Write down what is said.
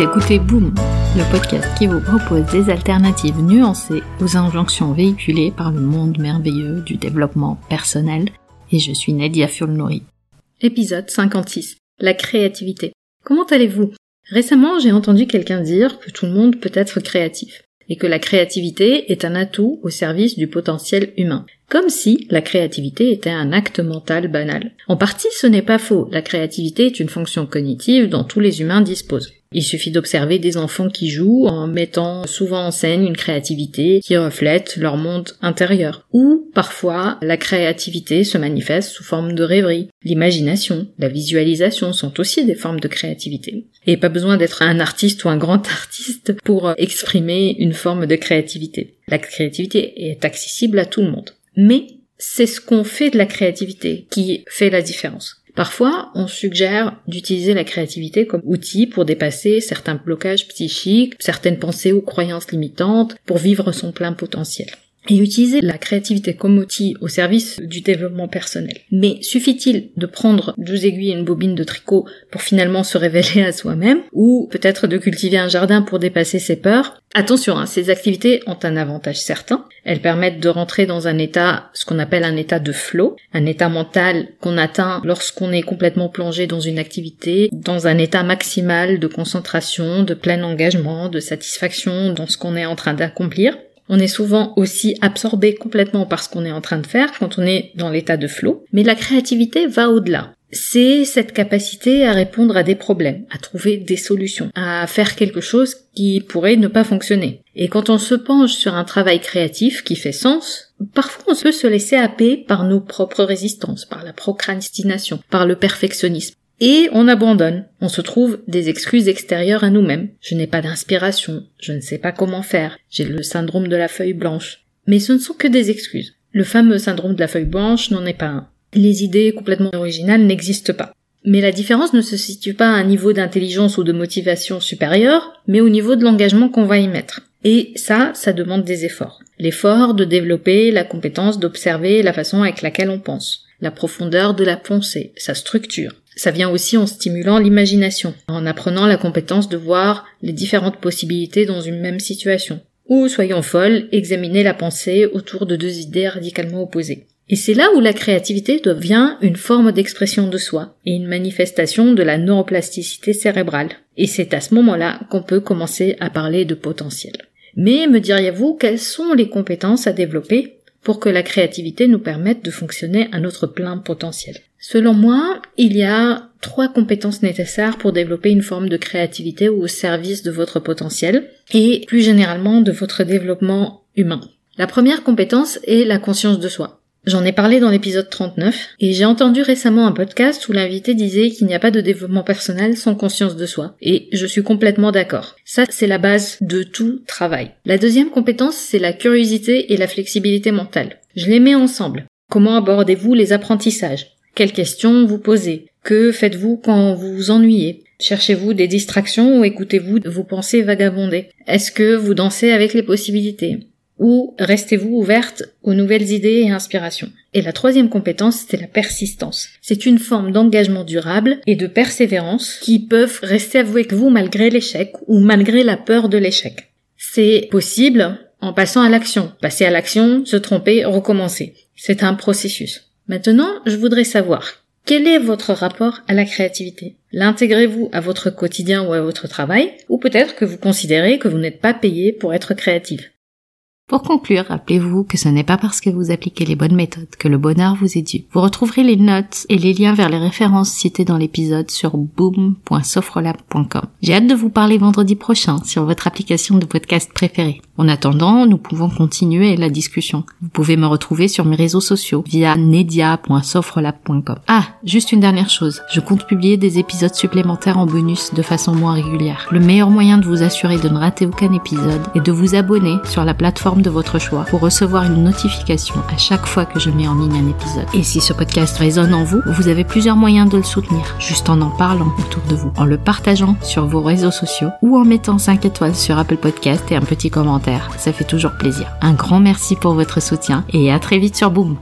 écoutez Boom, le podcast qui vous propose des alternatives nuancées aux injonctions véhiculées par le monde merveilleux du développement personnel. Et je suis Nadia Fulnori. Épisode 56. La créativité. Comment allez-vous? Récemment, j'ai entendu quelqu'un dire que tout le monde peut être créatif et que la créativité est un atout au service du potentiel humain. Comme si la créativité était un acte mental banal. En partie, ce n'est pas faux. La créativité est une fonction cognitive dont tous les humains disposent. Il suffit d'observer des enfants qui jouent en mettant souvent en scène une créativité qui reflète leur monde intérieur. Ou parfois la créativité se manifeste sous forme de rêverie. L'imagination, la visualisation sont aussi des formes de créativité. Et pas besoin d'être un artiste ou un grand artiste pour exprimer une forme de créativité. La créativité est accessible à tout le monde. Mais c'est ce qu'on fait de la créativité qui fait la différence. Parfois, on suggère d'utiliser la créativité comme outil pour dépasser certains blocages psychiques, certaines pensées ou croyances limitantes, pour vivre son plein potentiel et utiliser la créativité comme outil au service du développement personnel. Mais suffit-il de prendre deux aiguilles et une bobine de tricot pour finalement se révéler à soi-même ou peut-être de cultiver un jardin pour dépasser ses peurs? Attention, hein, ces activités ont un avantage certain. Elles permettent de rentrer dans un état, ce qu'on appelle un état de flow, un état mental qu'on atteint lorsqu'on est complètement plongé dans une activité, dans un état maximal de concentration, de plein engagement, de satisfaction dans ce qu'on est en train d'accomplir. On est souvent aussi absorbé complètement par ce qu'on est en train de faire quand on est dans l'état de flow, mais la créativité va au-delà. C'est cette capacité à répondre à des problèmes, à trouver des solutions, à faire quelque chose qui pourrait ne pas fonctionner. Et quand on se penche sur un travail créatif qui fait sens, parfois on peut se laisser happer par nos propres résistances, par la procrastination, par le perfectionnisme. Et on abandonne. On se trouve des excuses extérieures à nous-mêmes. Je n'ai pas d'inspiration. Je ne sais pas comment faire. J'ai le syndrome de la feuille blanche. Mais ce ne sont que des excuses. Le fameux syndrome de la feuille blanche n'en est pas un. Les idées complètement originales n'existent pas. Mais la différence ne se situe pas à un niveau d'intelligence ou de motivation supérieur, mais au niveau de l'engagement qu'on va y mettre. Et ça, ça demande des efforts. L'effort de développer la compétence d'observer la façon avec laquelle on pense, la profondeur de la pensée, sa structure, ça vient aussi en stimulant l'imagination, en apprenant la compétence de voir les différentes possibilités dans une même situation. Ou, soyons folles, examiner la pensée autour de deux idées radicalement opposées. Et c'est là où la créativité devient une forme d'expression de soi et une manifestation de la neuroplasticité cérébrale. Et c'est à ce moment-là qu'on peut commencer à parler de potentiel. Mais me diriez-vous quelles sont les compétences à développer pour que la créativité nous permette de fonctionner à notre plein potentiel? Selon moi, il y a trois compétences nécessaires pour développer une forme de créativité au service de votre potentiel et plus généralement de votre développement humain. La première compétence est la conscience de soi. J'en ai parlé dans l'épisode 39 et j'ai entendu récemment un podcast où l'invité disait qu'il n'y a pas de développement personnel sans conscience de soi et je suis complètement d'accord. Ça, c'est la base de tout travail. La deuxième compétence, c'est la curiosité et la flexibilité mentale. Je les mets ensemble. Comment abordez-vous les apprentissages? Quelles questions vous posez? Que faites-vous quand vous vous ennuyez? Cherchez-vous des distractions ou écoutez-vous vos pensées vagabonder Est-ce que vous dansez avec les possibilités? Ou restez-vous ouverte aux nouvelles idées et inspirations? Et la troisième compétence, c'est la persistance. C'est une forme d'engagement durable et de persévérance qui peuvent rester avec vous malgré l'échec ou malgré la peur de l'échec. C'est possible en passant à l'action. Passer à l'action, se tromper, recommencer. C'est un processus. Maintenant, je voudrais savoir, quel est votre rapport à la créativité? L'intégrez-vous à votre quotidien ou à votre travail? Ou peut-être que vous considérez que vous n'êtes pas payé pour être créatif? Pour conclure, rappelez-vous que ce n'est pas parce que vous appliquez les bonnes méthodes que le bonheur vous est dû. Vous retrouverez les notes et les liens vers les références citées dans l'épisode sur boom.sofrolab.com. J'ai hâte de vous parler vendredi prochain sur votre application de podcast préférée. En attendant, nous pouvons continuer la discussion. Vous pouvez me retrouver sur mes réseaux sociaux via nedia.sofrolab.com. Ah, juste une dernière chose. Je compte publier des épisodes supplémentaires en bonus de façon moins régulière. Le meilleur moyen de vous assurer de ne rater aucun épisode est de vous abonner sur la de votre choix pour recevoir une notification à chaque fois que je mets en ligne un épisode. Et si ce podcast résonne en vous, vous avez plusieurs moyens de le soutenir, juste en en parlant autour de vous, en le partageant sur vos réseaux sociaux ou en mettant 5 étoiles sur Apple Podcast et un petit commentaire. Ça fait toujours plaisir. Un grand merci pour votre soutien et à très vite sur Boom.